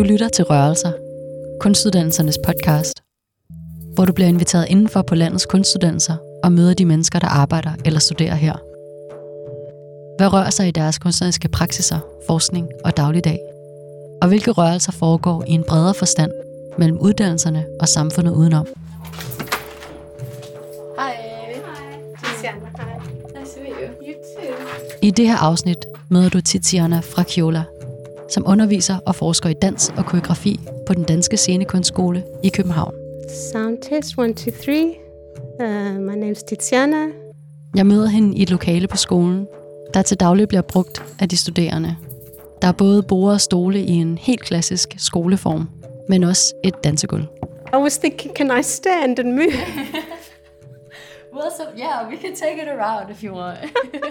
Du lytter til Rørelser, kunstuddannelsernes podcast, hvor du bliver inviteret indenfor på landets kunstuddannelser og møder de mennesker, der arbejder eller studerer her. Hvad rører sig i deres kunstneriske praksiser, forskning og dagligdag? Og hvilke rørelser foregår i en bredere forstand mellem uddannelserne og samfundet udenom? Hej. Hi. Nice. I det her afsnit møder du Tiziana Fracchiola, som underviser og forsker i dans og koreografi på den danske scenekunstskole i København. Sound test, one, two, three. Uh, my name's Tiziana. Jeg møder hende i et lokale på skolen, der til daglig bliver brugt af de studerende. Der er både borde og stole i en helt klassisk skoleform, men også et dansegulv. I was thinking, can I stand and move? Well, so yeah, we can take it around if you want.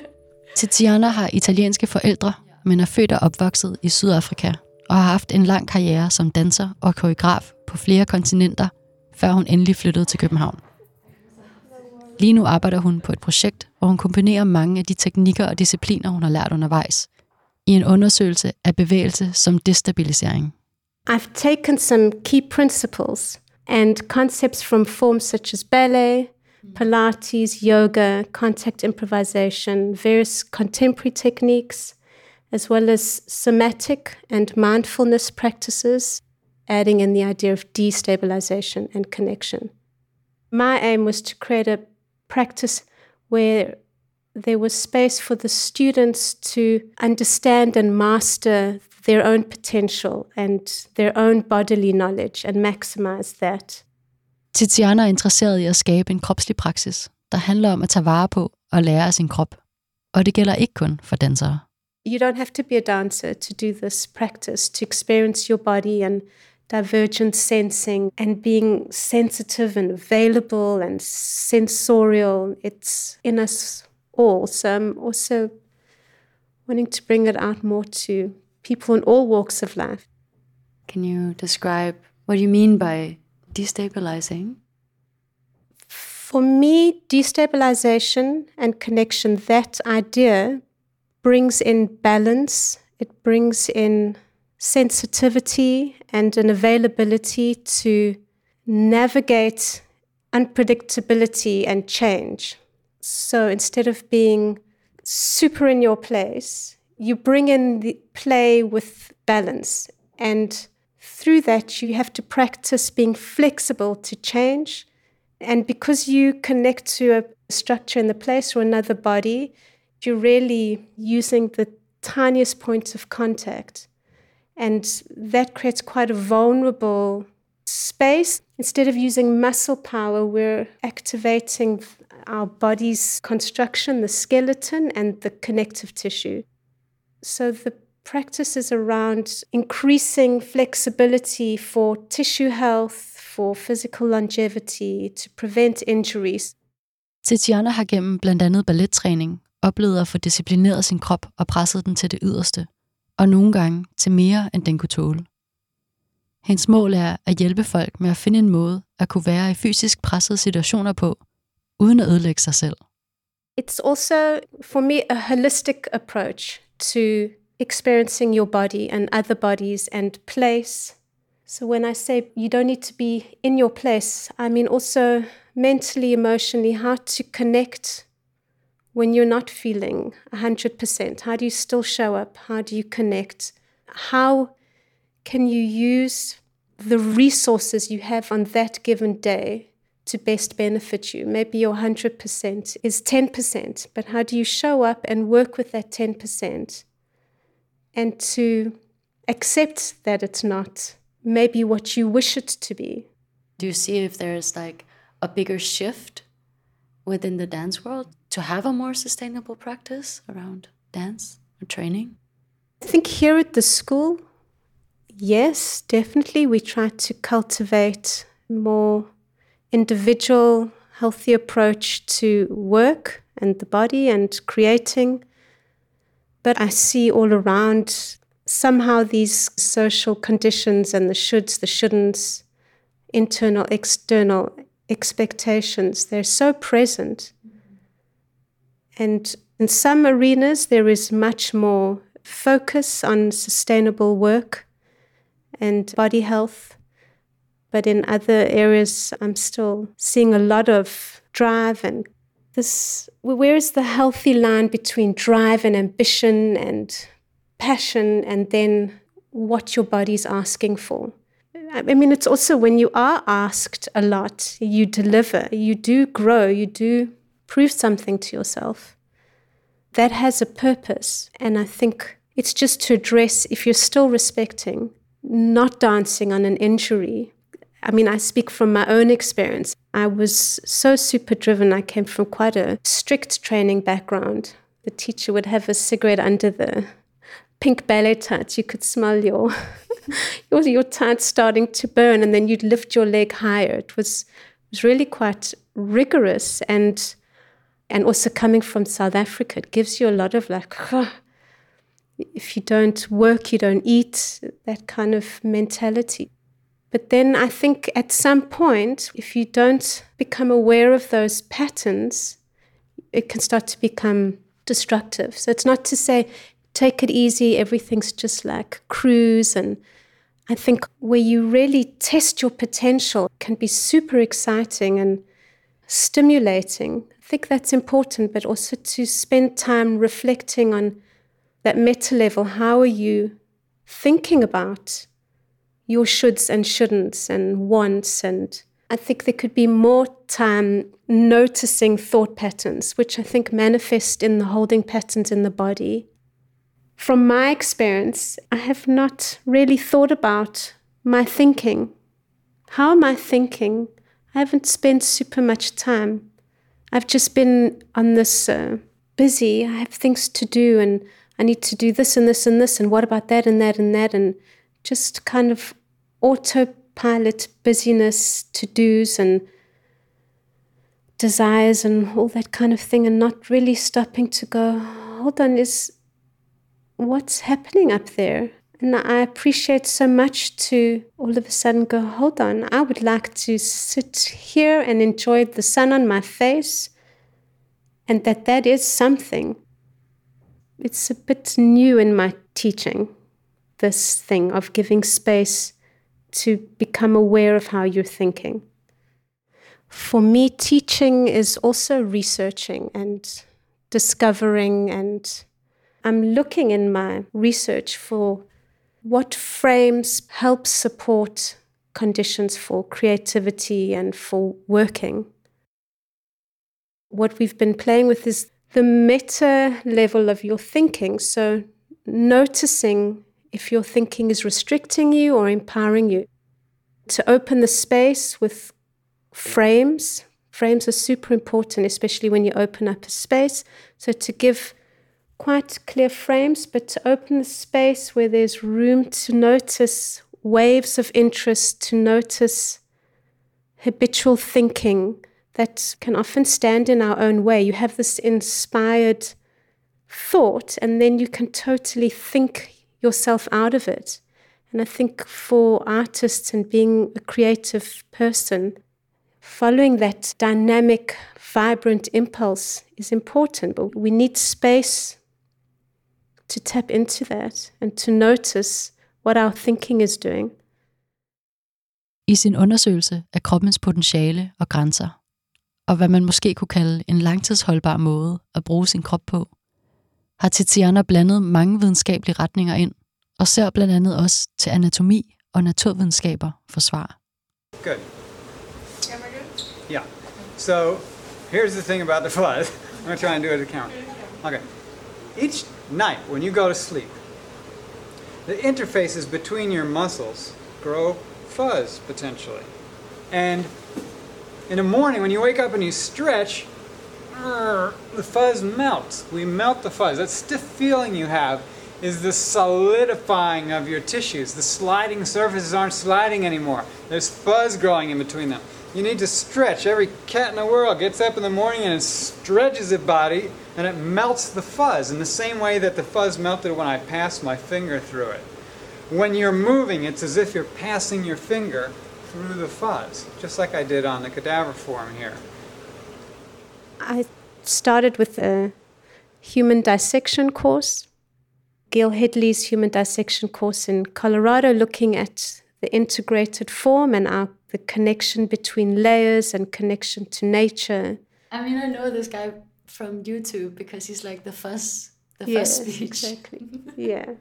Tiziana har italienske forældre, men er født og opvokset i Sydafrika og har haft en lang karriere som danser og koreograf på flere kontinenter, før hun endelig flyttede til København. Lige nu arbejder hun på et projekt, hvor hun kombinerer mange af de teknikker og discipliner, hun har lært undervejs, i en undersøgelse af bevægelse som destabilisering. I've taken some key principles and concepts from forms such as ballet, Pilates, yoga, contact improvisation, various contemporary techniques, as well as somatic and mindfulness practices, adding in the idea of destabilization and connection. My aim was to create a practice where there was space for the students to understand and master their own potential and their own bodily knowledge and maximize that. Tiziana er interesseret i at skabe en kropslig praksis, der handler om at tage vare på og lære af sin krop. Og det gælder ikke kun for dansere. You don't have to be a dancer to do this practice, to experience your body and divergent sensing and being sensitive and available and sensorial. It's in us all. So I'm also wanting to bring it out more to people in all walks of life. Can you describe what you mean by destabilizing? For me, destabilization and connection, that idea brings in balance, it brings in sensitivity and an availability to navigate unpredictability and change. So instead of being super in your place, you bring in the play with balance. And through that, you have to practice being flexible to change. And because you connect to a structure in the place or another body, you're really using the tiniest points of contact. And that creates quite a vulnerable space. Instead of using muscle power, we're activating our body's construction, the skeleton, and the connective tissue. So the practice is around increasing flexibility for tissue health, for physical longevity, to prevent injuries. Tiziana har gennem blandt andet ballettræning oplevede at få disciplineret sin krop og presset den til det yderste, og nogle gange til mere end den kunne tåle. Hendes mål er at hjælpe folk med at finde en måde at kunne være i fysisk pressede situationer på, uden at ødelægge sig selv. It's also, for me, a holistic approach to experiencing your body and other bodies and place. So when I say you don't need to be in your place, I mean also mentally, emotionally, how to connect when you're not feeling 100%? How do you still show up? How do you connect? How can you use the resources you have on that given day to best benefit you? Maybe your 100% is 10%, but how do you show up and work with that 10%? And to accept that it's not maybe what you wish it to be. Do you see if there's like a bigger shift within the dance world to have a more sustainable practice around dance or training? I think here at the school, yes, definitely. We try to cultivate more individual, healthy approach to work and the body and creating. But I see all around somehow these social conditions and the shoulds, the shouldn'ts, internal, external expectations, they're so present. And in some arenas, there is much more focus on sustainable work and body health. But in other areas, I'm still seeing a lot of drive and this. Where is the healthy line between drive and ambition and passion and then what your body's asking for? I mean, it's also when you are asked a lot, you deliver, you do grow, you do prove something to yourself. That has a purpose. And I think it's just to address if you're still respecting, not dancing on an injury. I mean, I speak from my own experience. I was so super driven. I came from quite a strict training background. The teacher would have a cigarette under the pink ballet tights. You could smell your your, your tights starting to burn, and then you'd lift your leg higher. It was was really quite rigorous, and and also coming from South Africa, it gives you a lot of like. if you don't work, you don't eat, that kind of mentality. But then I think at some point, if you don't become aware of those patterns, it can start to become destructive. So it's not to say take it easy, everything's just like cruise. And I think where you really test your potential can be super exciting and stimulating. I think that's important, but also to spend time reflecting on that meta level. How are you thinking about your shoulds and shouldn'ts and wants and I think there could be more time noticing thought patterns, which I think manifest in the holding patterns in the body. From my experience, I have not really thought about my thinking. How am I thinking? I haven't spent super much time. I've just been on this uh, busy. I have things to do, and I need to do this and this and this, and what about that and that and that, and just kind of autopilot busyness, to dos, and desires, and all that kind of thing, and not really stopping to go, hold on, is what's happening up there? And I appreciate so much to all of a sudden go, hold on, I would like to sit here and enjoy the sun on my face, and that that is something. It's a bit new in my teaching, this thing of giving space to become aware of how you're thinking. For me, teaching is also researching and discovering, and I'm looking in my research for what frames help support conditions for creativity and for working. What we've been playing with is the meta level of your thinking. So, noticing if your thinking is restricting you or empowering you. To open the space with frames. Frames are super important, especially when you open up a space. So, to give quite clear frames, but to open the space where there's room to notice waves of interest, to notice habitual thinking that can often stand in our own way. You have this inspired thought, and then you can totally think yourself out of it. And I think for artists and being a creative person, following that dynamic, vibrant impulse is important. But we need space to tap into that and to notice what our thinking is doing. I sin undersøgelse af kroppens potentiale og grænser, og hvad man måske kunne kalde en langtidsholdbar måde at bruge sin krop på, har Tiziana blandet mange videnskabelige retninger ind, og ser blandt andet også til anatomi og naturvidenskaber for svar. Good. Yeah. So here's the thing about the fuzz. I'm going to try and do it at count. Okay. Each night when you go to sleep, the interfaces between your muscles grow fuzz potentially. And in the morning when you wake up and you stretch, the fuzz melts. We melt the fuzz. That stiff feeling you have is the solidifying of your tissues. The sliding surfaces aren't sliding anymore. There's fuzz growing in between them. You need to stretch. Every cat in the world gets up in the morning and it stretches its body and it melts the fuzz in the same way that the fuzz melted when I passed my finger through it. When you're moving, it's as if you're passing your finger through the fuzz, just like I did on the cadaver form here. I started with a human dissection course Gil Hedley's human dissection course in Colorado, looking at the integrated form and our, the connection between layers and connection to nature. I mean, I know this guy from YouTube because he's like the first, the yes, first speech. Exactly. yeah.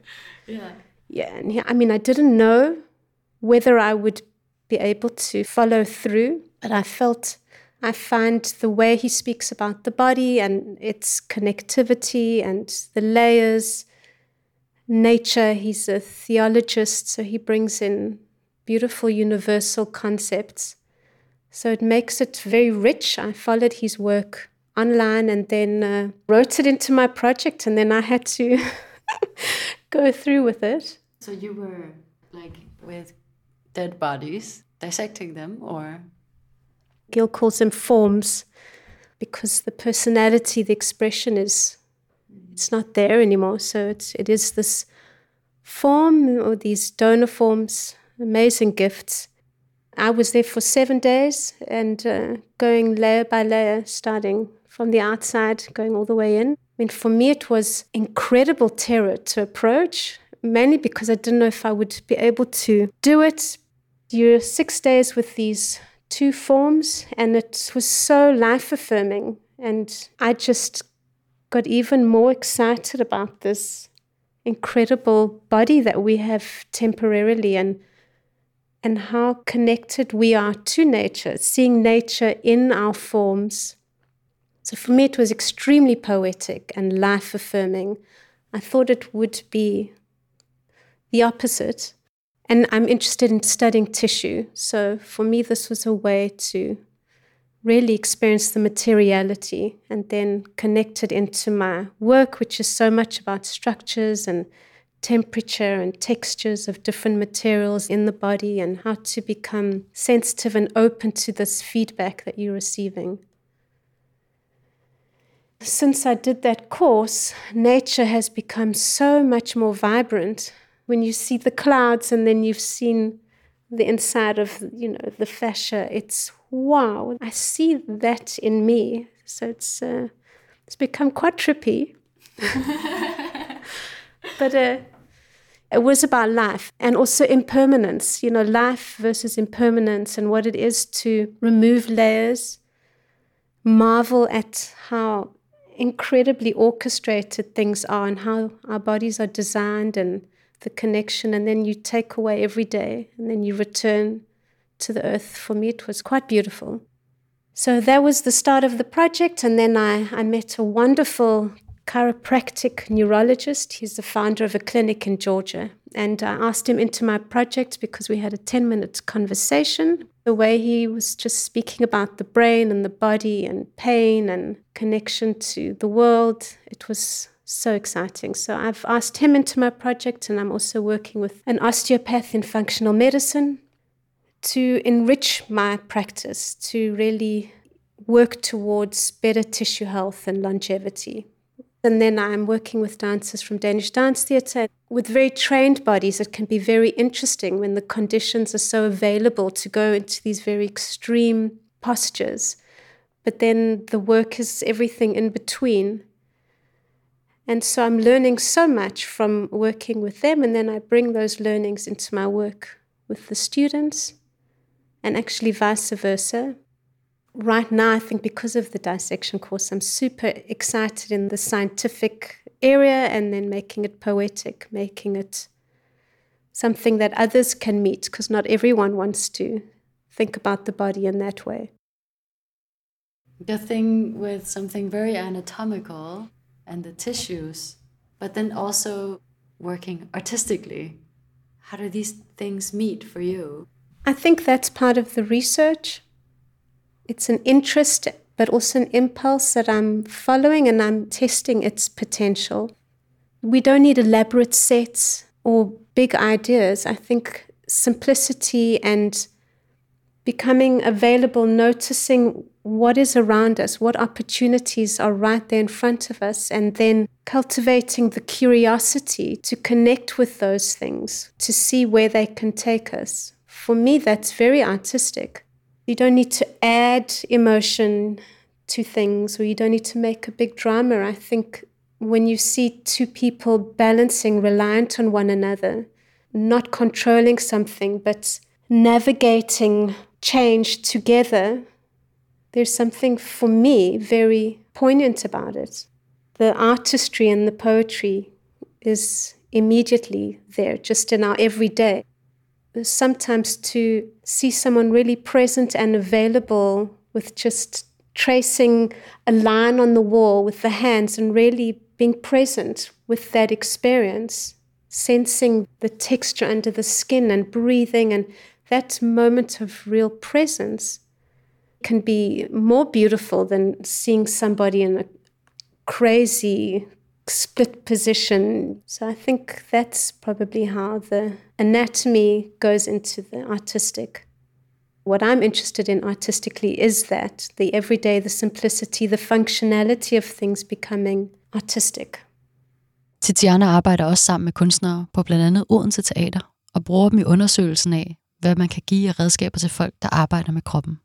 yeah. Yeah. And he, I mean, I didn't know whether I would be able to follow through, but I felt I find the way he speaks about the body and its connectivity and the layers, nature. He's a theologist, so he brings in beautiful universal concepts. So it makes it very rich. I followed his work online and then uh, wrote it into my project, and then I had to go through with it. So you were like with dead bodies, dissecting them, or? Gil calls them forms because the personality, the expression is it's not there anymore. So it's it is this form or these donor forms, amazing gifts. I was there for seven days and uh, going layer by layer, starting from the outside, going all the way in. I mean, for me, it was incredible terror to approach, mainly because I didn't know if I would be able to do it. You're six days with these two forms, and it was so life affirming. And I just got even more excited about this incredible body that we have temporarily and and how connected we are to nature, seeing nature in our forms. So for me, it was extremely poetic and life affirming. I thought it would be the opposite. And I'm interested in studying tissue. So for me, this was a way to really experience the materiality and then connect it into my work, which is so much about structures and temperature and textures of different materials in the body and how to become sensitive and open to this feedback that you're receiving. Since I did that course, nature has become so much more vibrant. When you see the clouds and then you've seen the inside of you know the fascia it's wow. I see that in me. So it's uh, it's become quite trippy. But uh, it was about life and also impermanence you know life versus impermanence and what it is to remove layers marvel at how incredibly orchestrated things are and how our bodies are designed and the connection, and then you take away every day, and then you return to the earth. For me, it was quite beautiful. So that was the start of the project, and then I, I met a wonderful chiropractic neurologist. He's the founder of a clinic in Georgia. And I asked him into my project because we had a 10 minute conversation. The way he was just speaking about the brain and the body and pain and connection to the world, it was so exciting. So I've asked him into my project, and I'm also working with an osteopath in functional medicine to enrich my practice, to really work towards better tissue health and longevity. And then I'm working with dancers from Danish Dance Theatre. With very trained bodies, it can be very interesting when the conditions are so available to go into these very extreme postures. But then the work is everything in between. And so I'm learning so much from working with them, and then I bring those learnings into my work with the students, and actually vice versa. Right now, I think because of the dissection course, I'm super excited in the scientific area and then making it poetic, making it something that others can meet, because not everyone wants to think about the body in that way. The thing with something very anatomical and the tissues, but then also working artistically. How do these things meet for you? I think that's part of the research. It's an interest, but also an impulse that I'm following and I'm testing its potential. We don't need elaborate sets or big ideas. I think simplicity and becoming available, noticing what is around us, what opportunities are right there in front of us, and then cultivating the curiosity to connect with those things, to see where they can take us. For me, that's very artistic. You don't need to add emotion to things, or you don't need to make a big drama. I think when you see two people balancing, reliant on one another, not controlling something, but navigating change together, there's something for me very poignant about it. The artistry and the poetry is immediately there, just in our everyday. Sometimes to see someone really present and available with just tracing a line on the wall with the hands and really being present with that experience, sensing the texture under the skin and breathing, and that moment of real presence can be more beautiful than seeing somebody in a crazy split position. So I think that's probably how the anatomy goes into the artistic. What I'm interested in artistically is that the everyday, the simplicity, the functionality of things becoming artistic. Tiziana arbejder også sammen med kunstnere på blandt andet Odense Teater og bruger dem i undersøgelsen af, hvad man kan give af redskaber til folk, der arbejder med kroppen.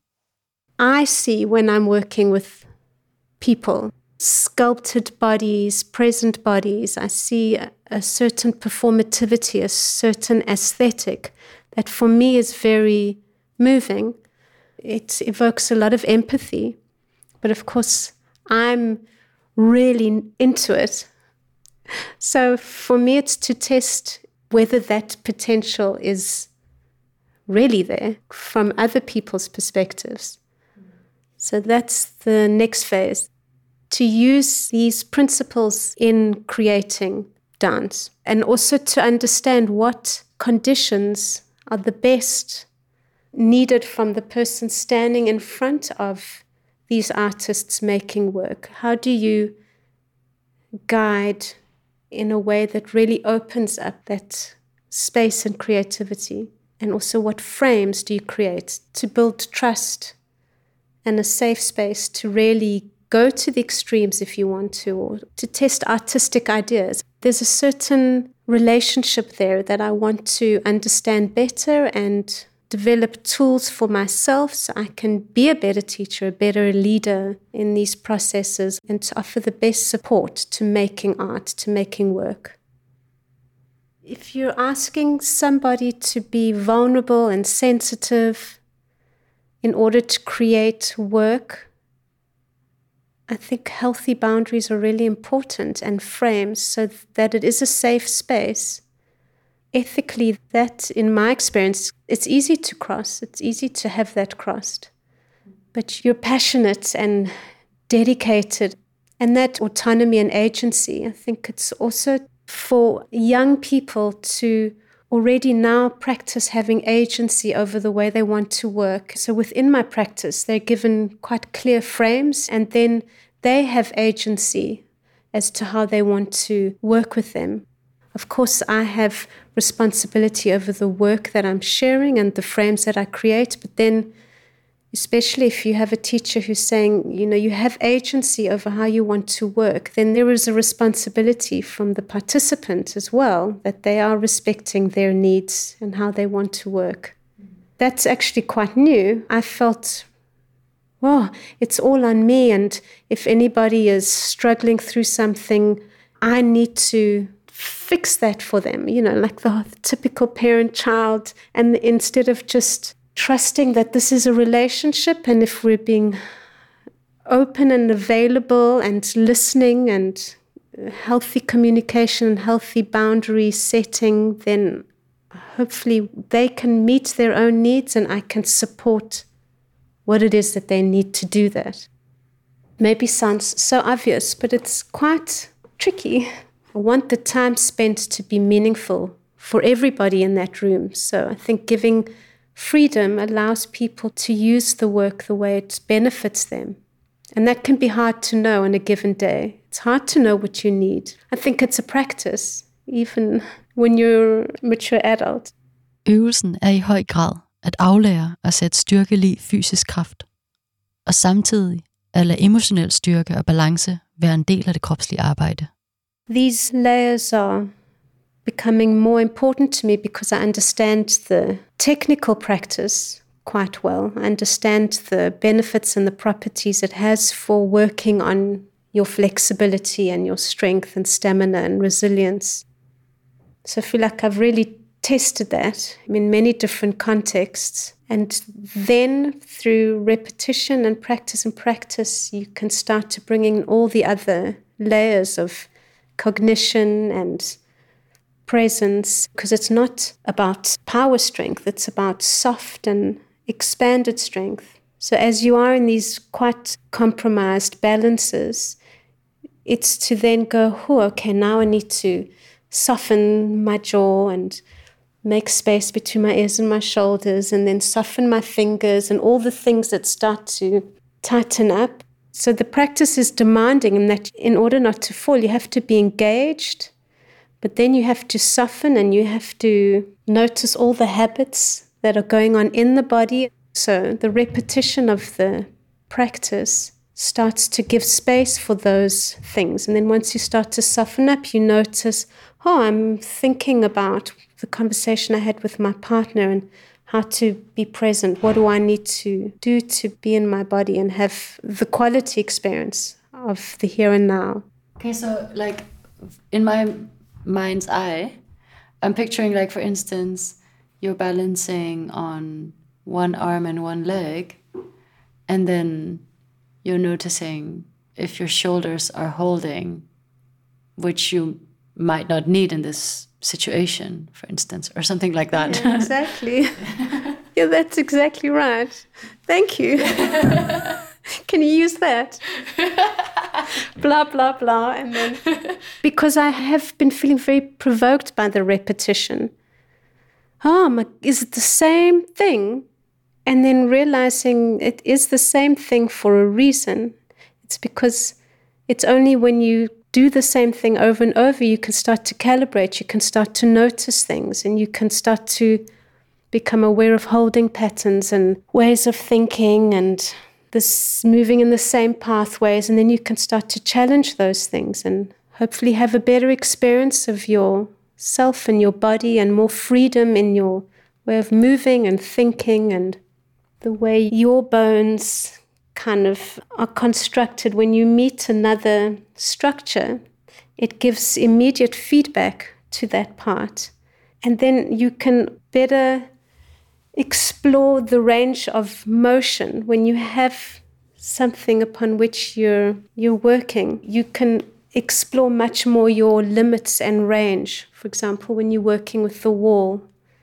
I see when I'm working with people sculpted bodies, present bodies. I see a, a, certain performativity, a certain aesthetic that for me is very moving. It evokes a lot of empathy. But of course, I'm really into it. So for me, it's to test whether that potential is really there from other people's perspectives. So that's the next phase to use these principles in creating dance and also to understand what conditions are the best needed from the person standing in front of these artists making work. How do you guide in a way that really opens up that space and creativity? And also, what frames do you create to build trust and a safe space to really go to the extremes if you want to, or to test artistic ideas. There's a certain relationship there that I want to understand better and develop tools for myself so I can be a better teacher, a better leader in these processes, and to offer the best support to making art, to making work. If you're asking somebody to be vulnerable and sensitive in order to create work, I think healthy boundaries are really important and frames so that it is a safe space. Ethically, that, in my experience, it's easy to cross, it's easy to have that crossed. But you're passionate and dedicated, and that autonomy and agency, I think it's also for young people to already now practice having agency over the way they want to work. So within my practice, they're given quite clear frames and then they have agency as to how they want to work with them. Of course, I have responsibility over the work that I'm sharing and the frames that I create, but then especially if you have a teacher who's saying, you know, you have agency over how you want to work, then there is a responsibility from the participant as well that they are respecting their needs and how they want to work. That's actually quite new. I felt, oh, it's all on me. And if anybody is struggling through something, I need to fix that for them, you know, like the typical parent child. And instead of just trusting that this is a relationship and if we're being open and available and listening and uh, healthy communication and healthy boundary setting, then hopefully they can meet their own needs and I can support what it is that they need to do that. Maybe sounds so obvious, but it's quite tricky. I want the time spent to be meaningful for everybody in that room. So I think giving freedom allows people to use the work the way it benefits them. And that can be hard to know on a given day. It's hard to know what you need. I think it's a practice, even when you're a mature adult. Øvelsen er i høj grad at aflære at sætte styrkelig fysisk kraft, og samtidig at lade emotionel styrke og balance være en del af det kropslige arbejde. These layers are becoming more important to me because I understand the technical practice quite well. I understand the benefits and the properties it has for working on your flexibility and your strength and stamina and resilience. So I feel like I've really tested that in many different contexts. And then through repetition and practice and practice, you can start to bring in all the other layers of cognition and presence because it's not about power strength, it's about soft and expanded strength. So, as you are in these quite compromised balances, it's to then go, oh, okay, now I need to soften my jaw and make space between my ears and my shoulders, and then soften my fingers and all the things that start to tighten up. So, the practice is demanding, and that in order not to fall, you have to be engaged but then you have to soften and you have to notice all the habits that are going on in the body. So the repetition of the practice starts to give space for those things. And then once you start to soften up, you notice, oh, I'm thinking about the conversation I had with my partner and how to be present. What do I need to do to be in my body and have the quality experience of the here and now? Okay, so like in my mind's eye, I'm picturing, like, for instance, you're balancing on one arm and one leg, and then you're noticing if your shoulders are holding, which you might not need in this situation, for instance, or something like that. Yeah, exactly. yeah, that's exactly right. Thank you. Can you use that? blah, blah, blah. And then, because I have been feeling very provoked by the repetition. Oh, my, is it the same thing? And then realizing it is the same thing for a reason. It's because it's only when you do the same thing over and over, you can start to calibrate, you can start to notice things, and you can start to become aware of holding patterns and ways of thinking and this moving in the same pathways, and then you can start to challenge those things and hopefully have a better experience of yourself and your body and more freedom in your way of moving and thinking and the way your bones kind of are constructed when you meet another structure. It gives immediate feedback to that part. And then you can better explore the range of motion. When you have something upon which you're you're working you can explore much more your limits and range. For example when you're working with the wall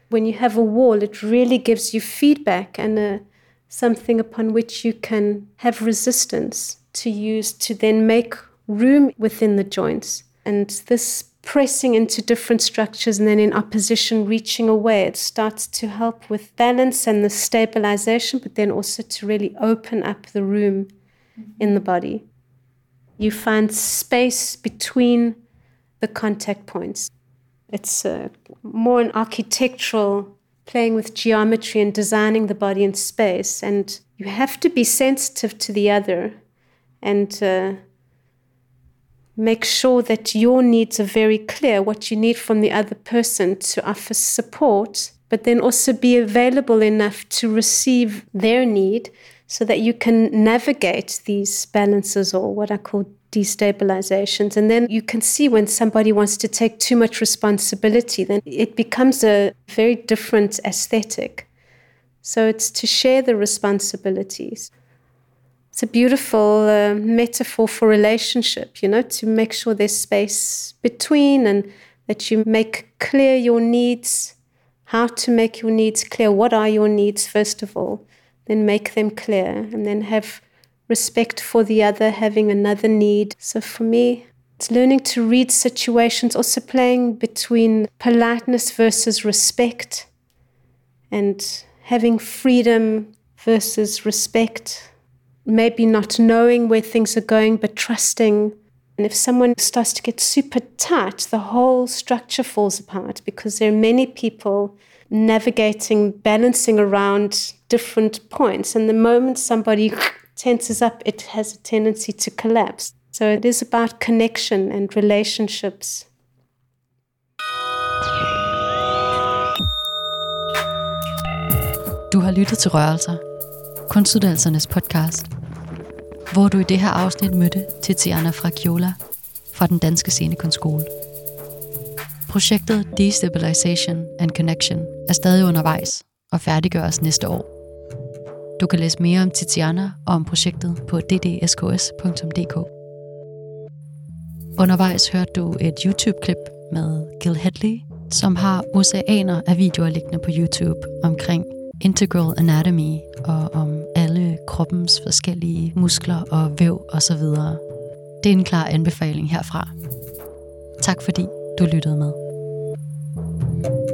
when you have a wall it really gives you feedback and a, something upon which you can have resistance to use to then make room within the joints. And this pressing into different structures and then in opposition reaching away. It starts to help with balance and the stabilization, but then also to really open up the room in the body. You find space between the contact points. It's uh, more an architectural playing with geometry and designing the body in space. And you have to be sensitive to the other and uh, make sure that your needs are very clear, what you need from the other person to offer support, but then also be available enough to receive their need so that you can navigate these balances or what I call destabilizations. And then you can see when somebody wants to take too much responsibility, then it becomes a very different aesthetic. So it's to share the responsibilities. It's a beautiful uh, metaphor for relationship, you know, to make sure there's space between and that you make clear your needs, how to make your needs clear. What are your needs, first of all? Then make them clear and then have respect for the other, having another need. So for me, it's learning to read situations, also playing between politeness versus respect and having freedom versus respect maybe not knowing where things are going, but trusting. And if someone starts to get super tight, the whole structure falls apart because there are many people navigating, balancing around different points. And the moment somebody tenses up, it has a tendency to collapse. So it is about connection and relationships. Du har lyttet til Rørelser, kunstuddannelsernes podcast. hvor du i det her afsnit mødte Tiziana Fracchiola fra den danske scenekunstskole. Projektet Destabilization and Connection er stadig undervejs og færdiggøres næste år. Du kan læse mere om Tiziana og om projektet på ddsks.dk. Undervejs hørte du et YouTube-klip med Gil Hadley, som har oceaner af videoer liggende på YouTube omkring Integral Anatomy og om alle kroppens forskellige muskler og væv osv. Det er en klar anbefaling herfra. Tak fordi du lyttede med. thank you